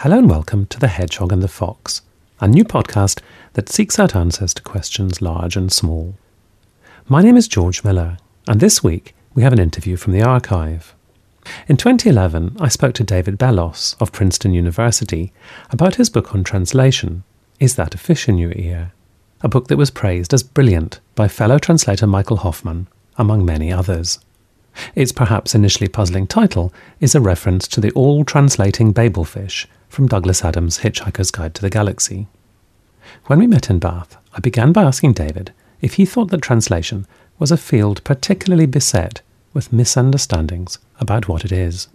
Hello and welcome to The Hedgehog and the Fox, a new podcast that seeks out answers to questions large and small. My name is George Miller, and this week we have an interview from the archive. In 2011, I spoke to David Bellos of Princeton University about his book on translation, Is That a Fish in Your Ear? A book that was praised as brilliant by fellow translator Michael Hofmann, among many others. Its perhaps initially puzzling title is a reference to the all translating Babelfish from Douglas Adams' Hitchhiker's Guide to the Galaxy. When we met in Bath, I began by asking David if he thought that translation was a field particularly beset with misunderstandings about what it is.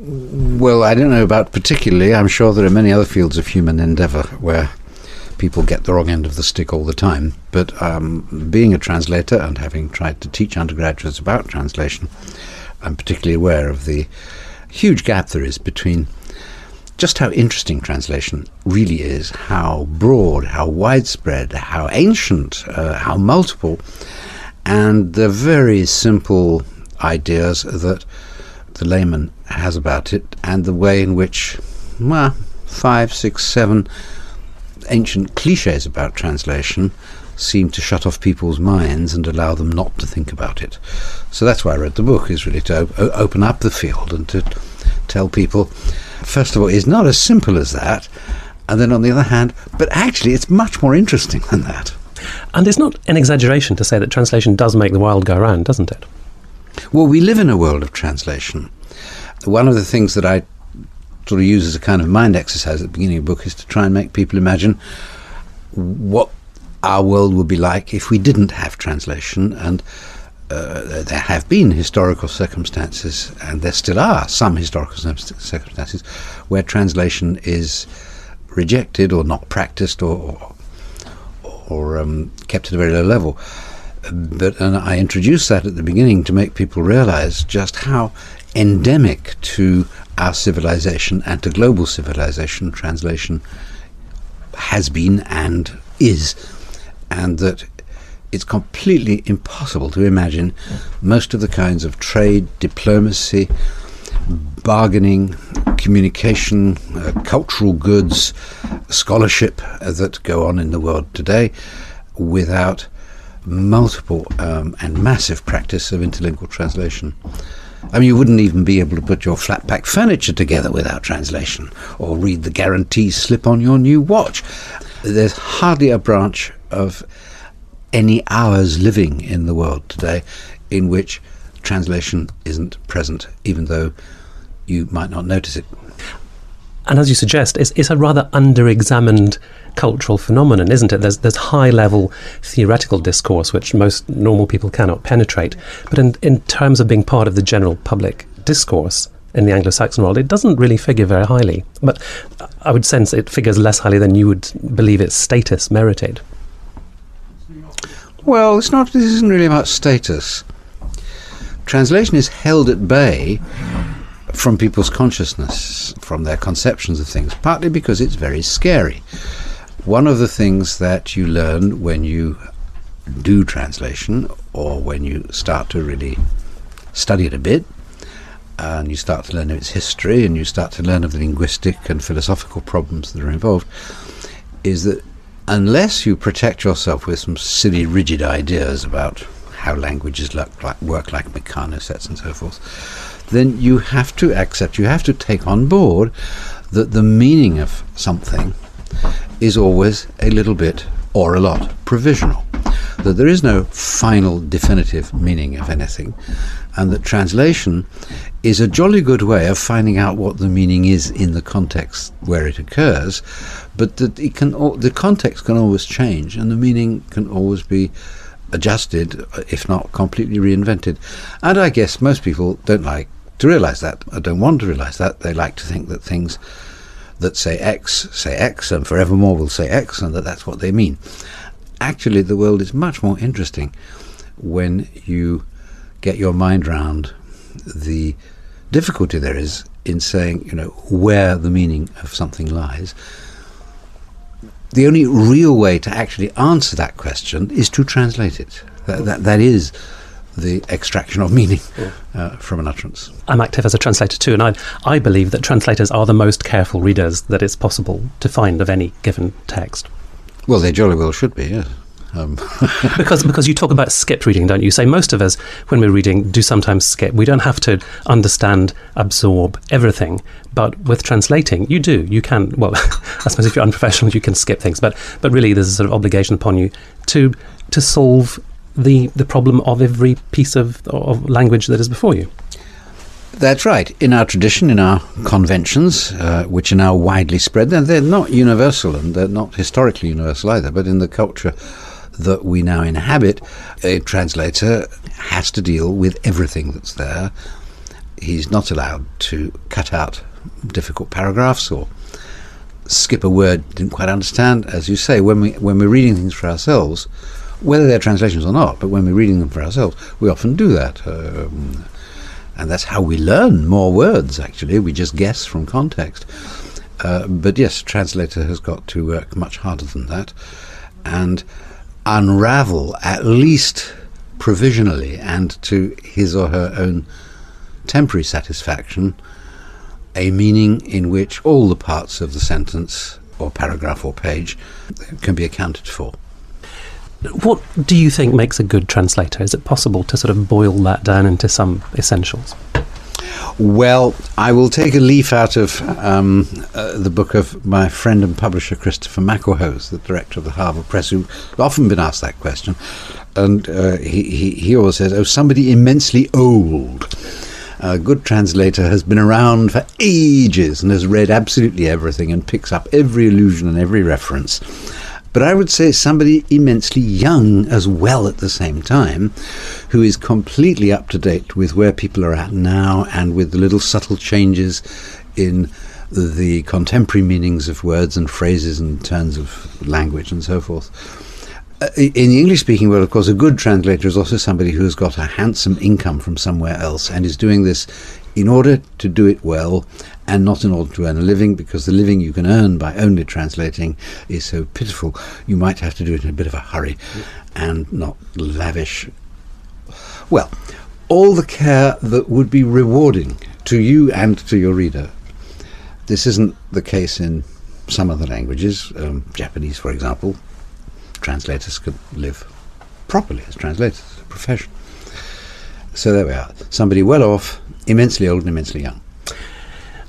Well, I don't know about particularly. I'm sure there are many other fields of human endeavour where people get the wrong end of the stick all the time. But um, being a translator and having tried to teach undergraduates about translation, I'm particularly aware of the huge gap there is between just how interesting translation really is, how broad, how widespread, how ancient, uh, how multiple, and the very simple ideas that the layman has about it, and the way in which, well, five, six, seven ancient cliches about translation seem to shut off people's minds and allow them not to think about it. So that's why I wrote the book, is really to op- open up the field and to tell people, first of all, it's not as simple as that. And then on the other hand, but actually, it's much more interesting than that. And it's not an exaggeration to say that translation does make the world go round, doesn't it? Well, we live in a world of translation. One of the things that I sort of use as a kind of mind exercise at the beginning of the book is to try and make people imagine what our world would be like if we didn't have translation. And uh, there have been historical circumstances, and there still are some historical circumstances, where translation is rejected or not practiced or, or, or um, kept at a very low level. But and I introduced that at the beginning to make people realize just how endemic to our civilization and to global civilization translation has been and is and that it's completely impossible to imagine most of the kinds of trade, diplomacy, bargaining, communication, uh, cultural goods, scholarship uh, that go on in the world today without multiple um, and massive practice of interlingual translation. I mean, you wouldn't even be able to put your flat pack furniture together without translation, or read the guarantee slip on your new watch. There's hardly a branch of any hours living in the world today in which translation isn't present, even though you might not notice it. And as you suggest, it's, it's a rather under-examined cultural phenomenon, isn't it? There's there's high-level theoretical discourse which most normal people cannot penetrate, but in in terms of being part of the general public discourse in the Anglo-Saxon world, it doesn't really figure very highly. But I would sense it figures less highly than you would believe its status merited. Well, it's not. This isn't really about status. Translation is held at bay from people's consciousness, from their conceptions of things, partly because it's very scary. One of the things that you learn when you do translation, or when you start to really study it a bit, and you start to learn of its history, and you start to learn of the linguistic and philosophical problems that are involved, is that unless you protect yourself with some silly, rigid ideas about how languages look like, work like Meccano sets and so forth, then you have to accept, you have to take on board that the meaning of something is always a little bit or a lot provisional. That there is no final definitive meaning of anything, and that translation is a jolly good way of finding out what the meaning is in the context where it occurs, but that it can the context can always change and the meaning can always be adjusted, if not completely reinvented. And I guess most people don't like to realize that. I don't want to realize that. They like to think that things that say X say X and forevermore will say X and that that's what they mean. Actually, the world is much more interesting when you get your mind round the difficulty there is in saying, you know, where the meaning of something lies. The only real way to actually answer that question is to translate it. That, that, that is the extraction of meaning uh, from an utterance. I'm active as a translator too, and I, I believe that translators are the most careful readers that it's possible to find of any given text. Well, they jolly well should be, yes. Um. because because you talk about skip reading, don't you? Say most of us, when we're reading, do sometimes skip. We don't have to understand, absorb everything, but with translating, you do. You can. Well, I suppose if you're unprofessional, you can skip things, but but really, there's a sort of obligation upon you to to solve the the problem of every piece of, of language that is before you. That's right. In our tradition, in our conventions, uh, which are now widely spread, they're, they're not universal and they're not historically universal either, but in the culture that we now inhabit, a translator has to deal with everything that's there. He's not allowed to cut out difficult paragraphs or skip a word didn't quite understand. As you say, when we when we're reading things for ourselves, whether they're translations or not, but when we're reading them for ourselves, we often do that. Um, and that's how we learn more words, actually. We just guess from context. Uh, but yes, translator has got to work much harder than that. And unravel, at least provisionally and to his or her own temporary satisfaction, a meaning in which all the parts of the sentence or paragraph or page can be accounted for. What do you think makes a good translator? Is it possible to sort of boil that down into some essentials? Well, I will take a leaf out of um, uh, the book of my friend and publisher Christopher MacLehose, the director of the Harvill Press, who's often been asked that question. And uh, he, he, he always says, Oh, somebody immensely old. A good translator has been around for ages and has read absolutely everything and picks up every allusion and every reference but I would say somebody immensely young as well at the same time, who is completely up to date with where people are at now and with the little subtle changes in the contemporary meanings of words and phrases and turns of language and so forth. Uh, in the English speaking world, of course, a good translator is also somebody who has got a handsome income from somewhere else and is doing this in order to do it well and not in order to earn a living because the living you can earn by only translating is so pitiful. You might have to do it in a bit of a hurry and not lavish. Well all the care that would be rewarding to you and to your reader. This isn't the case in some other languages. Um, japanese for example. Translators could live properly as translators a profession. So there we are. Somebody well off immensely old and immensely young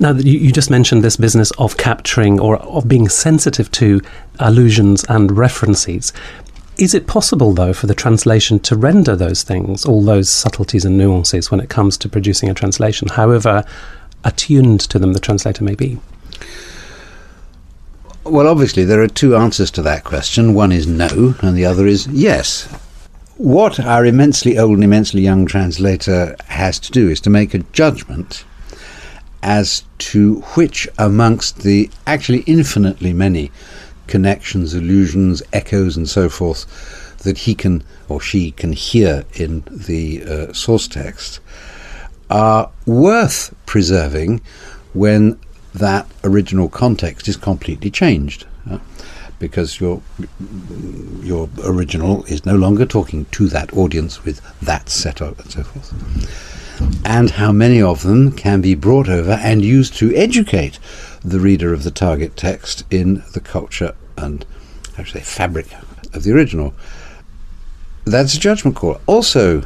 now, you, you just mentioned this business of capturing or of being sensitive to allusions and references. Is it possible, though, for the translation to render those things, all those subtleties and nuances, when it comes to producing a translation, however attuned to them the translator may be? Well, obviously, there are two answers to that question. One is no, and the other is yes. What our immensely old and immensely young translator has to do is to make a judgment as to which amongst the actually infinitely many connections, allusions, echoes, and so forth that he can or she can hear in the uh, source text are worth preserving when that original context is completely changed. Uh, because your your original is no longer talking to that audience with that setup and so forth and how many of them can be brought over and used to educate the reader of the target text in the culture and actually fabric of the original. That's a judgment call. Also,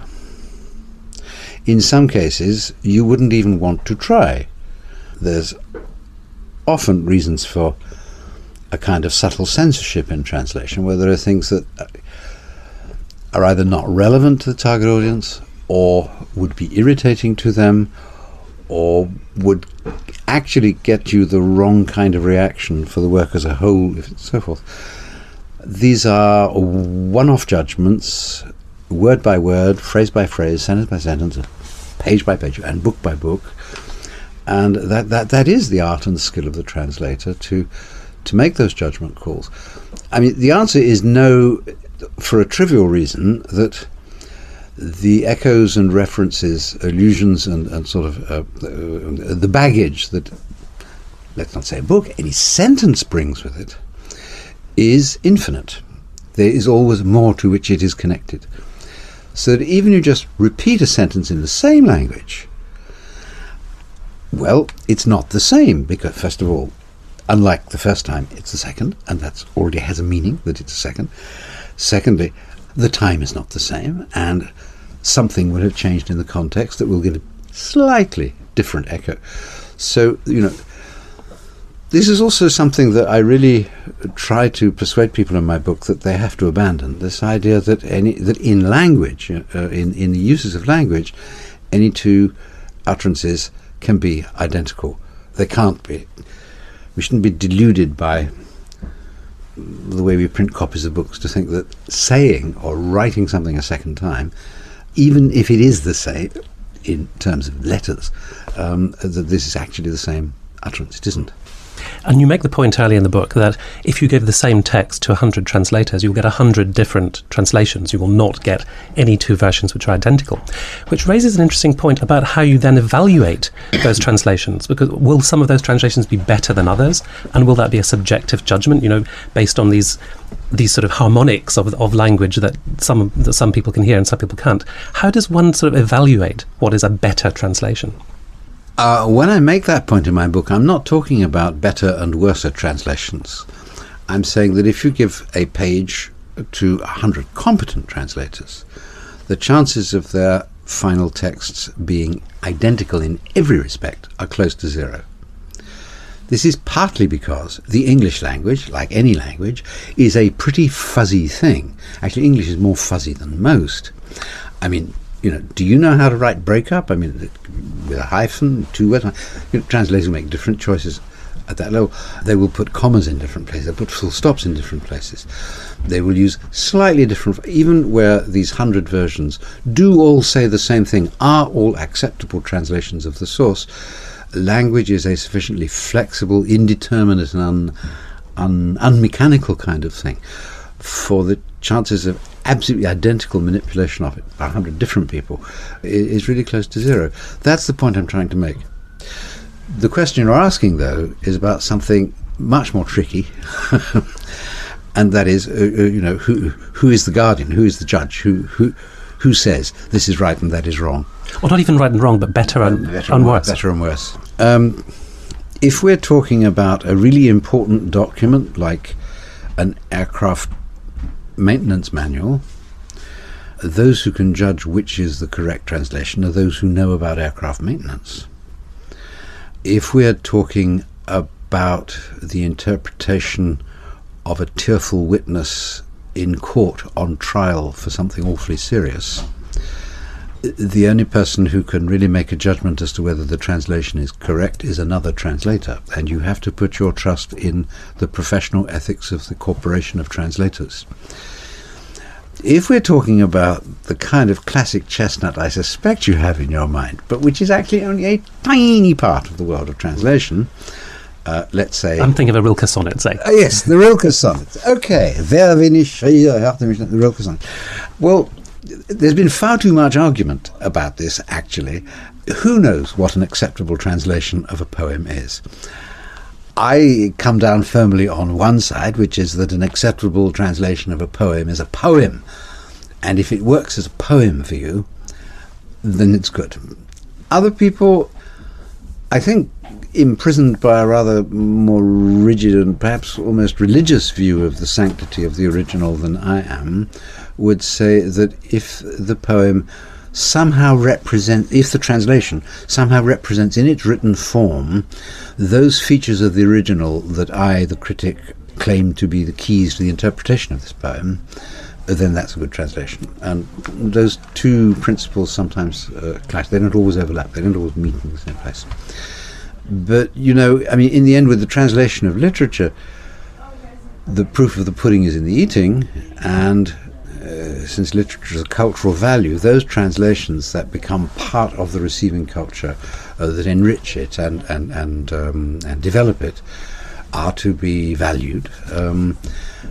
in some cases, you wouldn't even want to try. There's often reasons for a kind of subtle censorship in translation, where there are things that are either not relevant to the target audience, or would be irritating to them, or would actually get you the wrong kind of reaction for the work as a whole, so forth. These are one off judgments, word by word, phrase by phrase, sentence by sentence, page by page, and book by book. And that, that, that is the art and skill of the translator to, to make those judgment calls. I mean, the answer is no, for a trivial reason that the echoes and references, allusions, and, and sort of uh, the baggage that, let's not say a book, any sentence brings with it, is infinite. There is always more to which it is connected. So that even you just repeat a sentence in the same language, well, it's not the same because, first of all, unlike the first time, it's the second, and that already has a meaning that it's a second. Secondly, the time is not the same, and something will have changed in the context that will give a slightly different echo. So, you know, this is also something that I really try to persuade people in my book that they have to abandon. This idea that any that in language, uh, in in the uses of language, any two utterances can be identical. They can't be. We shouldn't be deluded by the way we print copies of books to think that saying or writing something a second time, even if it is the same in terms of letters, um, that this is actually the same utterance. It isn't. And you make the point early in the book that if you give the same text to 100 translators, you'll get 100 different translations. You will not get any two versions which are identical. Which raises an interesting point about how you then evaluate those translations. Because will some of those translations be better than others? And will that be a subjective judgment, you know, based on these these sort of harmonics of, of language that some that some people can hear and some people can't? How does one sort of evaluate what is a better translation? Uh, when I make that point in my book, I'm not talking about better and worse translations. I'm saying that if you give a page to 100 competent translators, the chances of their final texts being identical in every respect are close to zero. This is partly because the English language, like any language, is a pretty fuzzy thing. Actually, English is more fuzzy than most. I mean, you know, do you know how to write breakup? I mean, with a hyphen, two words. You know, translators make different choices at that level. They will put commas in different places. They'll put full stops in different places. They will use slightly different, even where these hundred versions do all say the same thing, are all acceptable translations of the source. Language is a sufficiently flexible, indeterminate, and un, un, unmechanical kind of thing for the chances of absolutely identical manipulation of it by 100 different people is really close to zero. That's the point I'm trying to make. The question you're asking, though, is about something much more tricky, and that is, uh, uh, you know, who who is the guardian, who is the judge, who who who says this is right and that is wrong. Well, not even right and wrong, but better and, better and, and worse. Better and worse. Um, if we're talking about a really important document like an aircraft maintenance manual, those who can judge which is the correct translation are those who know about aircraft maintenance. If we're talking about the interpretation of a tearful witness in court on trial for something awfully serious, the only person who can really make a judgment as to whether the translation is correct is another translator, and you have to put your trust in the professional ethics of the Corporation of Translators. If we're talking about the kind of classic chestnut I suspect you have in your mind, but which is actually only a tiny part of the world of translation, uh, let's say. I'm thinking of a Rilke sonnet, say. Uh, yes, the Rilke sonnet. Okay, wer bin ich the Rilke sonnet. Well, there's been far too much argument about this, actually. Who knows what an acceptable translation of a poem is? I come down firmly on one side, which is that an acceptable translation of a poem is a poem. And if it works as a poem for you, then it's good. Other people, I think, imprisoned by a rather more rigid and perhaps almost religious view of the sanctity of the original than I am, would say that if the poem somehow represent if the translation somehow represents in its written form those features of the original that I, the critic, claim to be the keys to the interpretation of this poem, then that's a good translation. And those two principles sometimes uh, clash. They don't always overlap. They don't always meet in the same place. But you know, I mean, in the end, with the translation of literature, the proof of the pudding is in the eating, and uh, since literature is a cultural value, those translations that become part of the receiving culture, uh, that enrich it and and and um, and develop it, are to be valued. Um,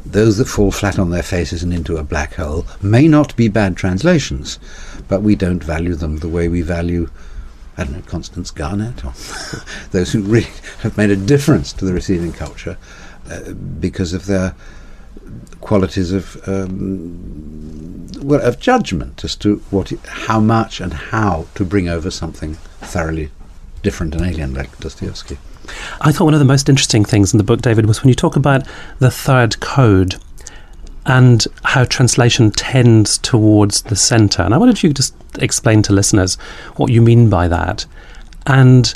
those that fall flat on their faces and into a black hole may not be bad translations, but we don't value them the way we value. I don't know, Constance Garnett, or those who really have made a difference to the receiving culture uh, because of their qualities of um, well of judgment as to what how much and how to bring over something thoroughly different and alien like Dostoevsky. I thought one of the most interesting things in the book, David, was when you talk about the third code and how translation tends towards the centre. And I wondered if you could just explain to listeners what you mean by that and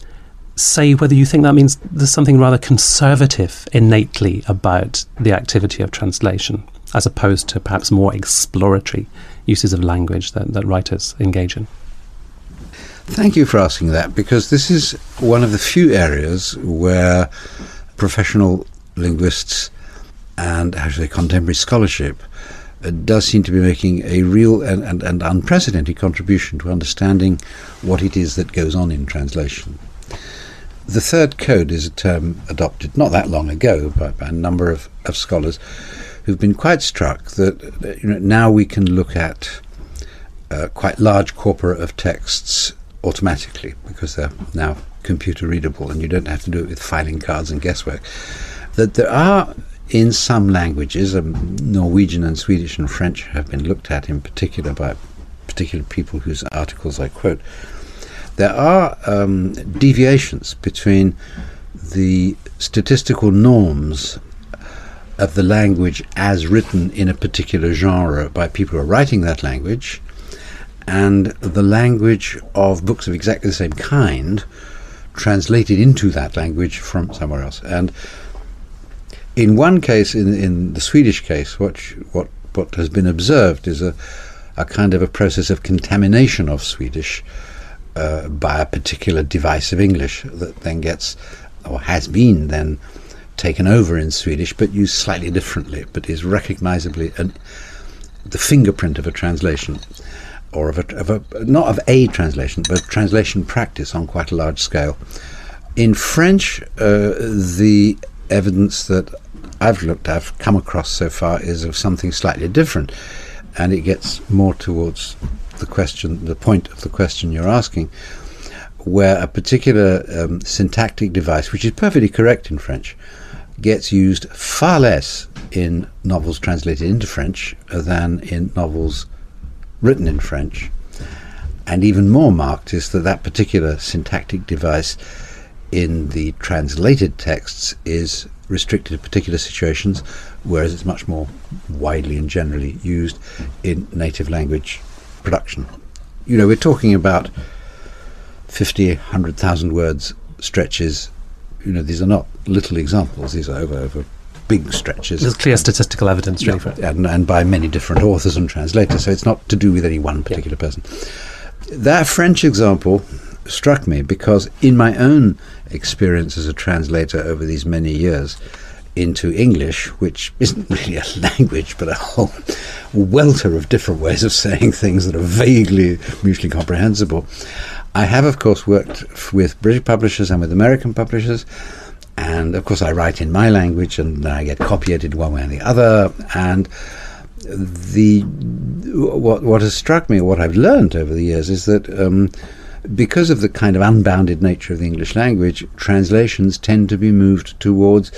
say whether you think that means there's something rather conservative innately about the activity of translation, as opposed to perhaps more exploratory uses of language that, that writers engage in. Thank you for asking that because this is one of the few areas where professional linguists and actually contemporary scholarship uh, does seem to be making a real and, and, and unprecedented contribution to understanding what it is that goes on in translation. The third code is a term adopted not that long ago by, by a number of, of scholars who've been quite struck that you know, now we can look at uh, quite large corpora of texts automatically because they're now computer readable and you don't have to do it with filing cards and guesswork. That there are in some languages, um, Norwegian and Swedish and French have been looked at in particular by particular people whose articles I quote, there are um, deviations between the statistical norms of the language as written in a particular genre by people who are writing that language and the language of books of exactly the same kind translated into that language from somewhere else. And in one case, in, in the Swedish case, what, what, what has been observed is a, a kind of a process of contamination of Swedish uh, by a particular device of English that then gets or has been then taken over in Swedish, but used slightly differently, but is recognizably an, the fingerprint of a translation, or of a, of a, not of a translation, but translation practice on quite a large scale. In French, uh, the evidence that I've looked, I've come across so far, is of something slightly different, and it gets more towards the question, the point of the question you're asking, where a particular um, syntactic device, which is perfectly correct in French, gets used far less in novels translated into French than in novels written in French. And even more marked is that that particular syntactic device in the translated texts is restricted to particular situations, whereas it's much more widely and generally used in native language production. You know, we're talking about 50, 100,000 words stretches. You know, these are not little examples, these are over, over big stretches. There's clear statistical evidence, yeah, and, and by many different authors and translators, so it's not to do with any one particular yeah. person. That French example struck me because, in my own experience as a translator over these many years, into English, which isn't really a language but a whole welter of different ways of saying things that are vaguely mutually comprehensible. I have, of course, worked with British publishers and with American publishers, and of course, I write in my language, and then I get copyedited one way or the other. And the what what has struck me, what I've learned over the years, is that. Um, because of the kind of unbounded nature of the English language, translations tend to be moved towards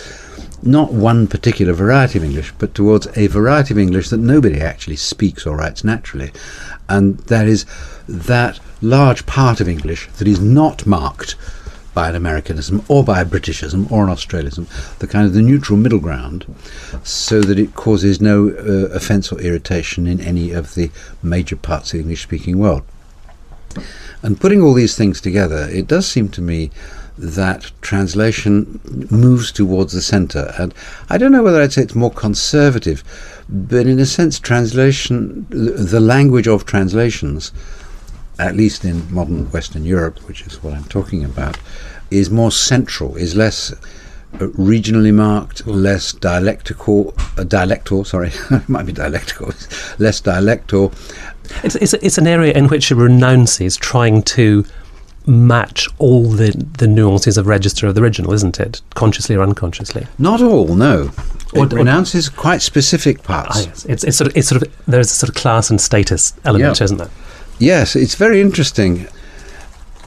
not one particular variety of English, but towards a variety of English that nobody actually speaks or writes naturally. And that is that large part of English that is not marked by an Americanism or by a Britishism or an Australism, the kind of the neutral middle ground, so that it causes no uh, offence or irritation in any of the major parts of the English speaking world. And putting all these things together, it does seem to me that translation moves towards the centre. And I don't know whether I'd say it's more conservative, but in a sense, translation, the language of translations, at least in modern Western Europe, which is what I'm talking about, is more central, is less regionally marked, less dialectical, uh, dialectal, sorry, it might be dialectical, less dialectal. It's, it's, it's an area in which it renounces trying to match all the, the nuances of register of the original, isn't it? Consciously or unconsciously? Not all, no. Or, it renounces quite specific parts. Ah, yes. It's, it's, sort of, it's sort of, there's a sort of class and status element, yeah. isn't there? Yes, it's very interesting.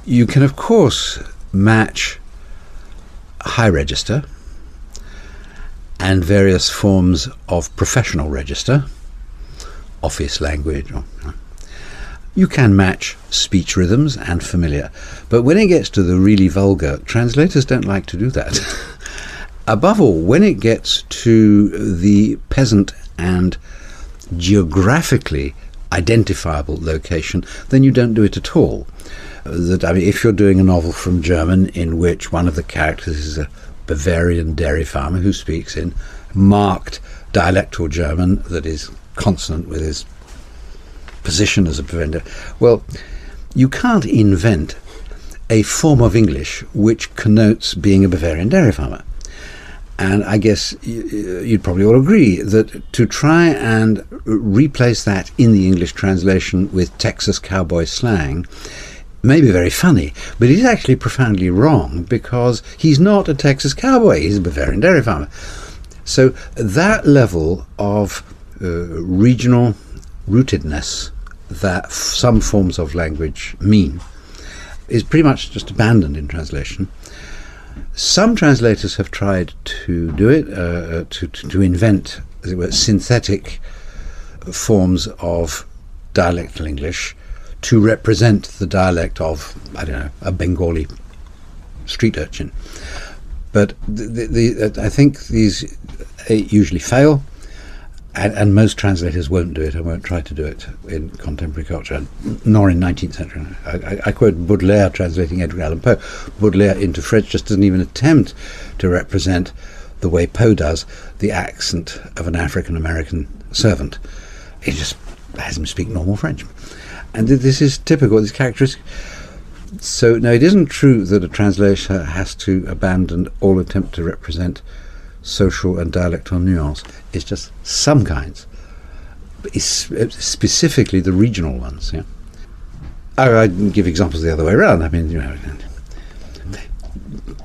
You can, of course, match high register and various forms of professional register, office language, or, you can match speech rhythms and familiar, but when it gets to the really vulgar, translators don't like to do that. Above all, when it gets to the peasant and geographically identifiable location, then you don't do it at all. That I mean, if you're doing a novel from German in which one of the characters is a Bavarian dairy farmer who speaks in marked dialectal German that is consonant with his position as a preventer. Well, you can't invent a form of English which connotes being a Bavarian dairy farmer. And I guess you'd probably all agree that to try and replace that in the English translation with Texas cowboy slang may be very funny, but it is actually profoundly wrong because he's not a Texas cowboy, he's a Bavarian dairy farmer. So that level of uh, regional rootedness that f- some forms of language mean is pretty much just abandoned in translation. Some translators have tried to do it, uh, uh, to, to, to, invent, as it were, synthetic forms of dialectal English to represent the dialect of, I don't know, a Bengali street urchin. But the, the, the, I think these usually fail and, and, most translators won't do it and won't try to do it in contemporary culture, nor in 19th century. I, I, quote Baudelaire translating Edgar Allan Poe. Baudelaire into French just doesn't even attempt to represent the way Poe does the accent of an African American servant. He just has him speak normal French. And this is typical, this characteristic. So, no, it isn't true that a translator has to abandon all attempt to represent social and dialectal nuance. It's just some kinds, it's specifically the regional ones. Yeah. I, I give examples the other way around. I mean, you know,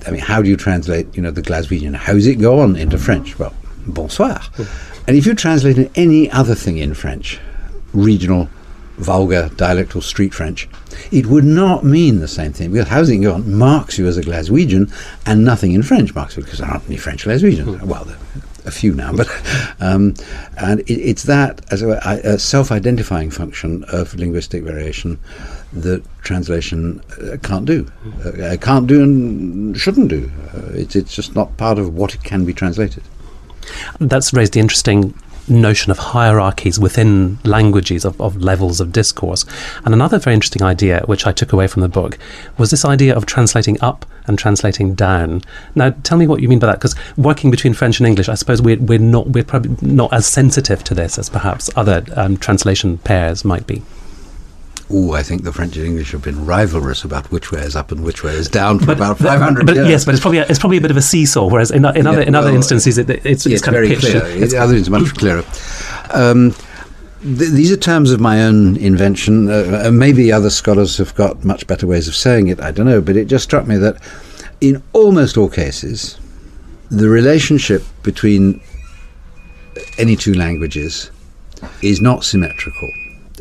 I mean, how do you translate, you know, the Glaswegian? How does it go on into French? Well, bonsoir. Hmm. And if you translate any other thing in French, regional, vulgar, dialectal, street French, it would not mean the same thing because housing on marks you as a Glaswegian and nothing in French marks you because there aren't any French Glaswegians. Mm. Well, a few now, but um, and it, it's that as a, a, self-identifying function of linguistic variation that translation uh, can't do, uh, can't do and shouldn't do. Uh, it's it's just not part of what it can be translated. That's raised the interesting notion of hierarchies within languages of, of levels of discourse. And another very interesting idea, which I took away from the book, was this idea of translating up and translating down. Now, tell me what you mean by that, because working between French and English, I suppose we're, we're not we're probably not as sensitive to this as perhaps other um, translation pairs might be. Oh, I think the French and English have been rivalrous about which way is up and which way is down for but, about 500 but, years. Yes, but it's probably a, it's probably a bit of a seesaw, whereas in, in, yeah, other, in well, other instances it, it's, it's, kind very of pitched. clear. It's other is much clearer. Um, th- these are terms of my own invention. Uh, uh, maybe other scholars have got much better ways of saying it. I don't know, but it just struck me that in almost all cases, the relationship between any two languages is not symmetrical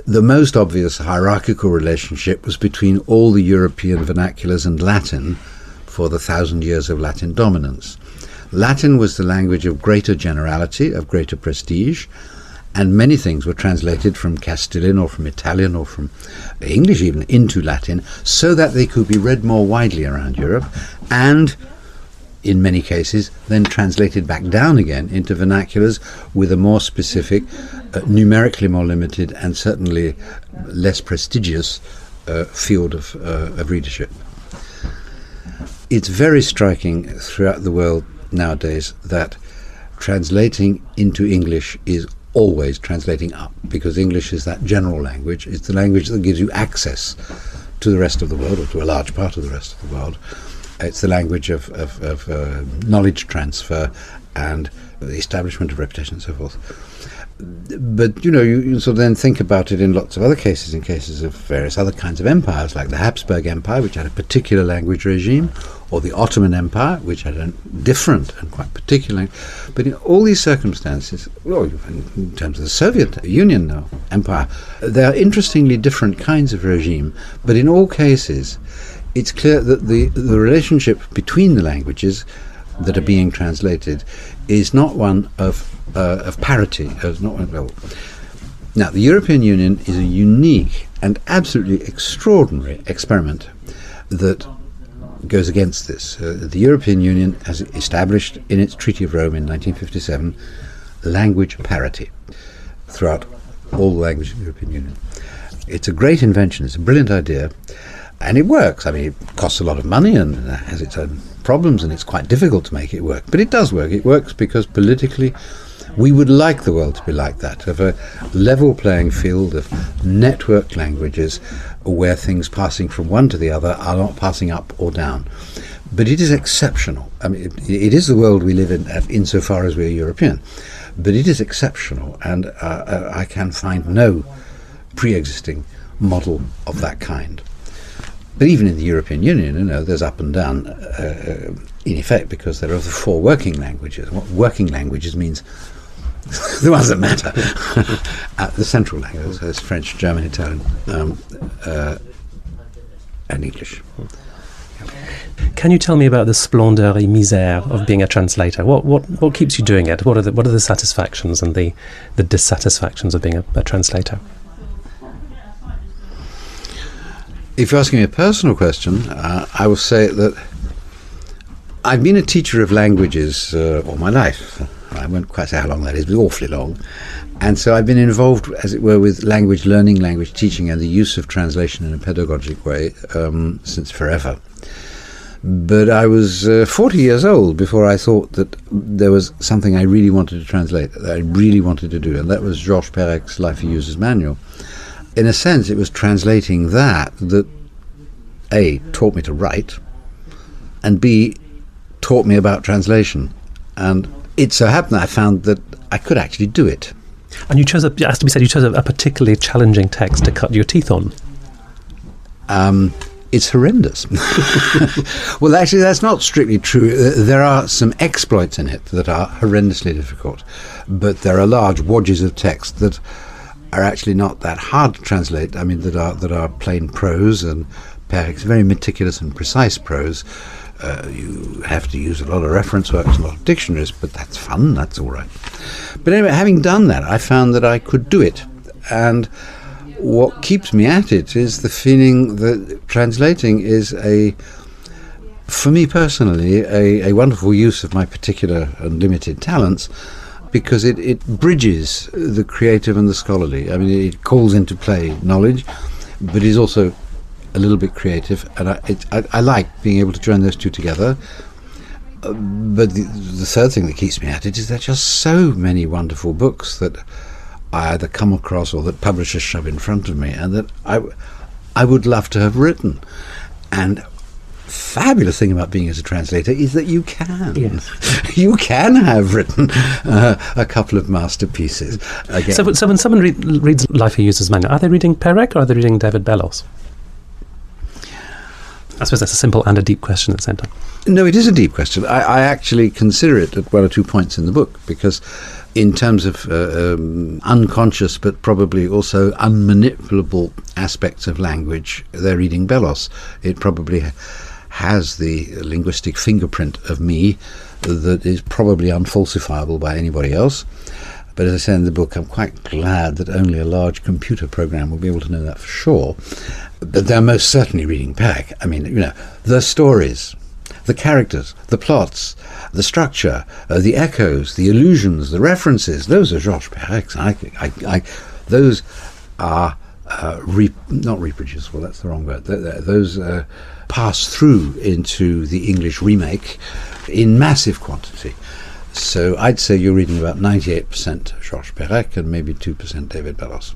the most obvious hierarchical relationship was between all the European vernaculars and Latin for the thousand years of Latin dominance. Latin was the language of greater generality, of greater prestige, and many things were translated from Castilian or from Italian or from English even into Latin so that they could be read more widely around Europe and in many cases then translated back down again into vernaculars with a more specific, uh, numerically more limited and certainly less prestigious uh, field of, uh, of readership. It's very striking throughout the world nowadays that translating into English is always translating up because English is that general language. It's the language that gives you access to the rest of the world or to a large part of the rest of the world. It's the language of, of, of uh, knowledge transfer and the establishment of reputation and so forth. But you know, you, you sort of then think about it in lots of other cases, in cases of various other kinds of empires, like the Habsburg Empire, which had a particular language regime, or the Ottoman Empire, which had a different and quite particular. But in all these circumstances, well, in terms of the Soviet Union now, empire, there are interestingly different kinds of regime. But in all cases, it's clear that the the relationship between the languages that are being translated is not one of uh, of parity. As not one, now the European Union is a unique and absolutely extraordinary experiment that goes against this. Uh, the European Union has established in its Treaty of Rome in 1957 language parity throughout all the languages of the European Union. It's a great invention. It's a brilliant idea and it works. I mean, it costs a lot of money and has its own problems, and it's quite difficult to make it work. But it does work. It works because politically, we would like the world to be like that of a level playing field of networked languages where things passing from one to the other are not passing up or down. But it is exceptional. I mean, it, it is the world we live in uh, insofar as we're European. But it is exceptional, and uh, uh I can find no pre existing model of that kind. But even in the European Union, you know, there's up and down uh, in effect because there are the four working languages. What working languages means the ones that matter. uh, the central languages, so French, German, Italian, um, uh, and English. Can you tell me about the splendor et misère of being a translator? What, what, what keeps you doing it? What are the, what are the satisfactions and the, the dissatisfactions of being a, a translator? If you're asking me a personal question, uh, I will say that I've been a teacher of languages uh, all my life. I won't quite say how long that is, but awfully long. And so I've been involved, as it were, with language learning, language teaching, and the use of translation in a pedagogic way um, since forever. But I was uh, 40 years old before I thought that there was something I really wanted to translate, that I really wanted to do, and that was Georges Perec's Life A User's Manual in a sense, it was translating that that A, taught me to write, and B, taught me about translation. And it so happened that I found that I could actually do it. And you chose, a, it has to be said, you chose a, a particularly challenging text to cut your teeth on. Um, it's horrendous. well, actually, that's not strictly true. There are some exploits in it that are horrendously difficult, but there are large wadges of text that are actually not that hard to translate. I mean, that are that are plain prose and Perec's very meticulous and precise prose. Uh, you have to use a lot of reference works a lot of dictionaries, but that's fun. That's all right. But anyway, having done that, I found that I could do it, and what keeps me at it is the feeling that translating is a for me personally, a, a wonderful use of my particular and limited talents, because it, it bridges the creative and the scholarly. I mean, it calls into play knowledge, but is also a little bit creative, and I, it, I, I, like being able to join those two together. Uh, but the, the, third thing that keeps me at it is there are just so many wonderful books that I either come across or that publishers shove in front of me, and that I, I would love to have written. And fabulous thing about being as a translator is that you can. Yes. you can have written uh, a couple of masterpieces. Again. So, so when someone read, reads Life A User's Manual, are they reading Perec or are they reading David Bellos? I suppose that's a simple and a deep question at the same time. No, it is a deep question. I, I actually consider it at one or two points in the book because, in terms of uh, um, unconscious but probably also unmanipulable aspects of language, they're reading Bellos. It probably has the linguistic fingerprint of me that is probably unfalsifiable by anybody else. But as I say in the book, I'm quite glad that only a large computer program will be able to know that for sure. But they're most certainly reading back. I mean, you know, the stories, the characters, the plots, the structure, uh, the echoes, the allusions, the references. Those are Georges Perec. I, I, I, those are uh, re- not reproducible. That's the wrong word. Those uh, pass through into the English remake in massive quantity. So I'd say you're reading about 98% Georges Perec and maybe 2% David Bellos.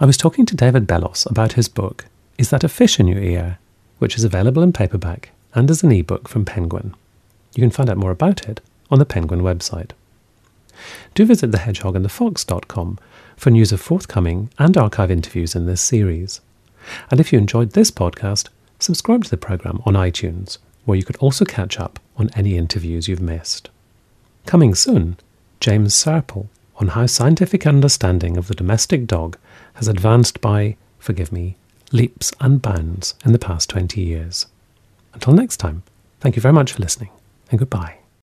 I was talking to David Bellos about his book, Is That a Fish in Your Ear? which is available in paperback and as an ebook from Penguin. You can find out more about it on the Penguin website. Do visit thehedgehogandthefox.com for news of forthcoming and archive interviews in this series. And if you enjoyed this podcast, subscribe to the programme on iTunes, where you could also catch up on any interviews you've missed. Coming soon, James Serpell on how scientific understanding of the domestic dog has advanced by, forgive me, leaps and bounds in the past 20 years. Until next time, thank you very much for listening, and goodbye.